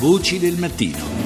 Voci del mattino.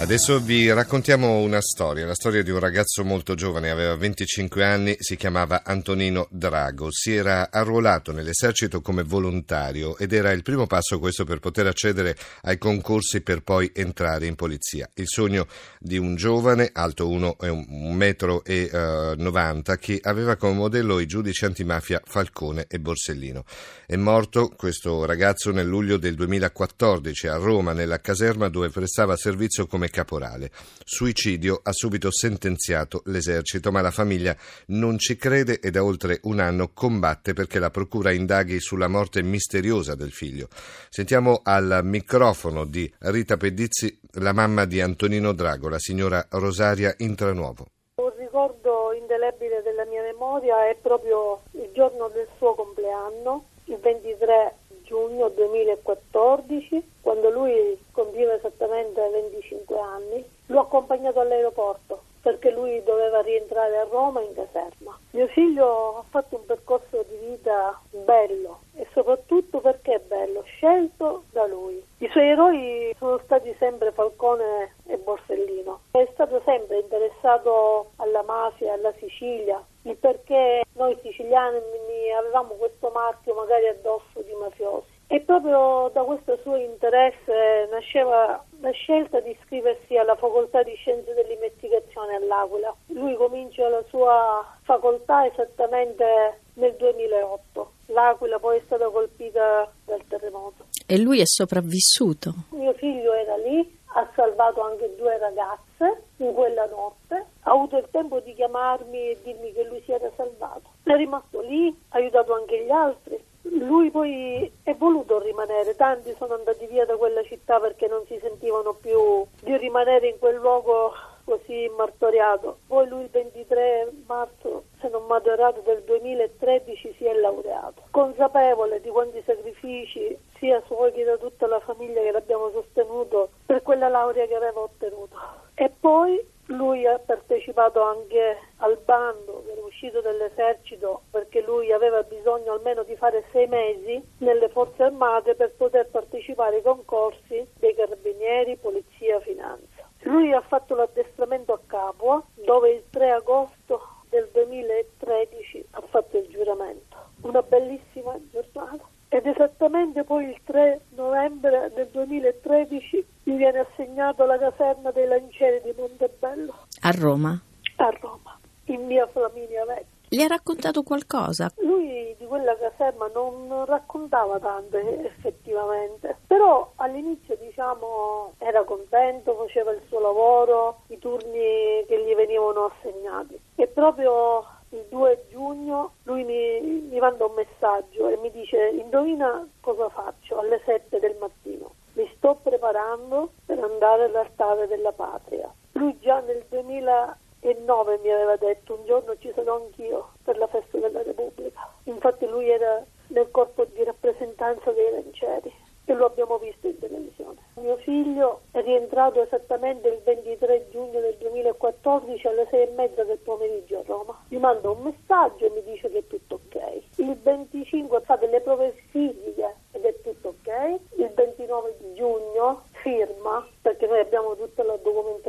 Adesso vi raccontiamo una storia, la storia di un ragazzo molto giovane, aveva 25 anni, si chiamava Antonino Drago, si era arruolato nell'esercito come volontario ed era il primo passo questo per poter accedere ai concorsi per poi entrare in polizia. Il sogno di un giovane, alto 1,90 metro e uh, 90, che aveva come modello i giudici antimafia Falcone e Borsellino. È morto questo ragazzo nel luglio del 2014 a Roma, nella caserma dove prestava servizio come caporale. Suicidio ha subito sentenziato l'esercito, ma la famiglia non ci crede e da oltre un anno combatte perché la procura indaghi sulla morte misteriosa del figlio. Sentiamo al microfono di Rita Pedizzi la mamma di Antonino Drago, la signora Rosaria Intranuovo. Un ricordo indelebile della mia memoria è proprio il giorno del suo compleanno, il 23 giugno 2014, quando lui compiva esattamente 25 anni, l'ho accompagnato all'aeroporto perché lui doveva rientrare a Roma in caserma. Mio figlio ha fatto un percorso di vita bello e soprattutto perché è bello, scelto da lui. I suoi eroi sono stati sempre Falcone e Borsellino. È stato sempre interessato alla mafia, alla Sicilia, il perché noi siciliani avevamo questo marchio magari addosso proprio da questo suo interesse nasceva la scelta di iscriversi alla facoltà di scienze dell'investigazione all'Aquila. Lui comincia la sua facoltà esattamente nel 2008. L'Aquila poi è stata colpita dal terremoto. E lui è sopravvissuto? Mio figlio era lì, ha salvato anche due ragazze in quella notte, ha avuto il tempo di chiamarmi e dirmi che lui si era salvato. È rimasto lì, ha aiutato anche gli altri. Lui poi è voluto rimanere, tanti sono andati via da quella città perché non si sentivano più di rimanere in quel luogo così martoriato. Poi lui il 23 marzo, se non vado errato, del 2013 si è laureato. Consapevole di quanti sacrifici sia suoi che da tutta la famiglia che l'abbiamo sostenuto per quella laurea che aveva ottenuto. E poi lui ha partecipato anche al bando che era uscito dall'esercito perché lui aveva almeno di fare sei mesi nelle forze armate per poter partecipare ai concorsi dei carabinieri, polizia, finanza. Lui ha fatto l'addestramento a Capua dove il 3 agosto del 2013 ha fatto il giuramento. Una bellissima giornata. Ed esattamente poi il 3 novembre del 2013 gli viene assegnato la caserma dei Lancieri di Montebello. A Roma? A Roma, in via Flaminia Vecchia. Gli ha raccontato qualcosa? Lui di quella caserma non raccontava tanto effettivamente, però all'inizio diciamo era contento, faceva il suo lavoro, i turni che gli venivano assegnati e proprio il 2 giugno lui mi, mi manda un messaggio e mi dice indovina cosa faccio alle 7 del mattino. Mi sto preparando per andare all'altare della patria. Lui già nel 2000 e nove mi aveva detto un giorno ci sarò anch'io per la festa della Repubblica. Infatti lui era nel corpo di rappresentanza dei lancieri e lo abbiamo visto in televisione. Mio figlio è rientrato esattamente il 23 giugno del 2014 alle sei e mezza del pomeriggio a Roma. Mi manda un messaggio e mi dice che è tutto ok. Il 25 fa delle prove fisiche ed è tutto ok. Il 29 giugno firma, perché noi abbiamo tutta la documentazione,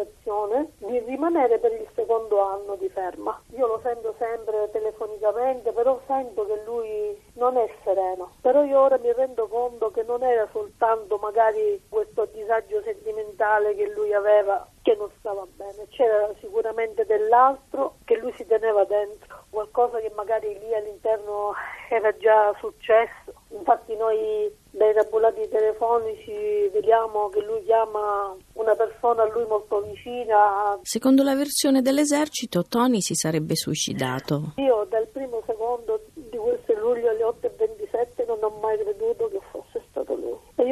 rimanere per il secondo anno di ferma. Io lo sento sempre telefonicamente, però sento che lui non è sereno. Però io ora mi rendo conto che non era soltanto magari questo disagio sentimentale che lui aveva che non stava bene, c'era sicuramente dell'altro che lui si teneva dentro, qualcosa che magari lì all'interno era già successo. Infatti noi dai tabulati telefonici vediamo che lui chiama una persona a lui molto vicina. Secondo la versione dell'esercito, Tony si sarebbe suicidato. Io primo secondo di questo luglio alle 8.27 non ho mai creduto che fosse stato lui. E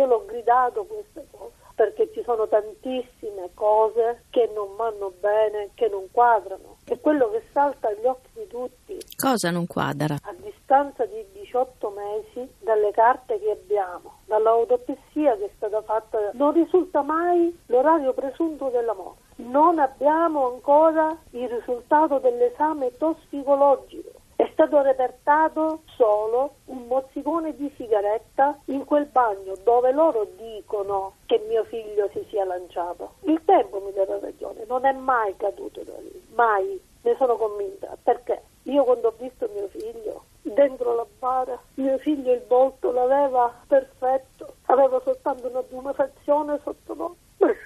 gridato questa cosa perché ci sono tantissime cose che non vanno bene, che non quadrano. E quello che salta agli occhi di tutti. Cosa non quadra? A distanza di 18 mesi dalle carte che abbiamo, dall'autopsia che è stata fatta, non risulta mai l'orario presunto della morte. Non abbiamo ancora il risultato dell'esame tossicologico È stato repertato solo un mozzicone di sigaretta in quel bagno dove loro dicono che mio figlio si sia lanciato. Il tempo mi darà ragione, non è mai caduto da lì, mai, ne sono convinta, perché? Io quando ho visto mio figlio dentro la bara, mio figlio il volto l'aveva perfetto, aveva soltanto una tumefazione sotto l'occhio,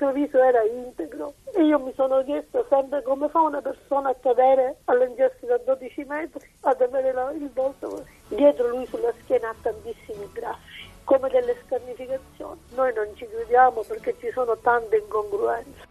suo viso era integro e io mi sono chiesto sempre come fa una persona a cadere a da 12 metri ad avere la, il volto così. Dietro lui sulla schiena ha tantissimi graffi, come delle scarnificazioni. Noi non ci crediamo perché ci sono tante incongruenze.